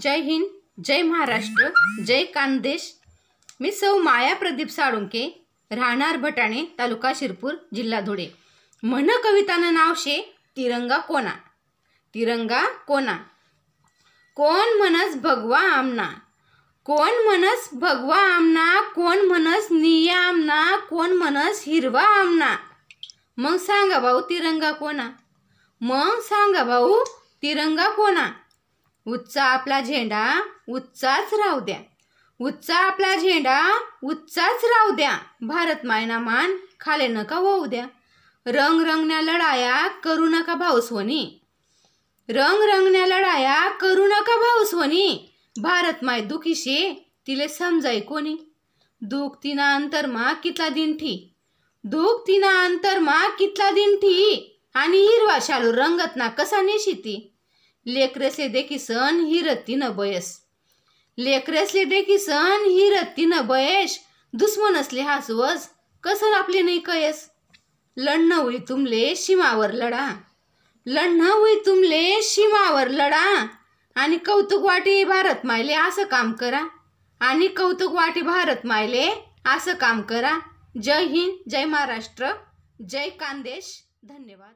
जय हिंद जय महाराष्ट्र जय कानदेश मी सौ माया प्रदीप साळुंके राहणार भटाणे तालुका शिरपूर जिल्हा धुळे. म्हण कवितानं नाव शे तिरंगा कोणा तिरंगा कोणा कोण म्हणस भगवा आमना? कोण म्हणस भगवा आमना? कोण म्हणस निया आमना? कोण म्हणस हिरवा आमना? मग सांगा भाऊ तिरंगा कोणा मग सांगा भाऊ तिरंगा कोणा उच्चा आपला झेंडा उच्चाच राहू द्या. उच्चा आपला झेंडा उच्चाच राहू द्या. भारत मायना मान खाले नका वाहू द्या. रंग रंगण्या लढाया करू नका भाऊस्वनी. रंग रंगण्या लढाया करू नका भाऊस्वनी. भारत माय दुखीशी तिले समजाय कोणी. दुख तिना अंतरमा कितला दिन ठी. दुख तिना अंतरमा कितला दिन ठी. आणि हिरवा शालू रंगत ना कसा नेशिती. लेकरेसले देखी सण ही न बयस लेकरेसले देखी सण ही न बयश दुश्मन असले हासवस कसं आपले नाही कयस? लढणं होई तुमले सीमावर लढा. लढणं होई तुमले सीमावर लढा. आणि कौतुक वाटी भारत मायले असं काम करा. आणि कौतुक वाटी भारत मायले असं काम करा. जय हिंद जय महाराष्ट्र जय कांदेश. धन्यवाद.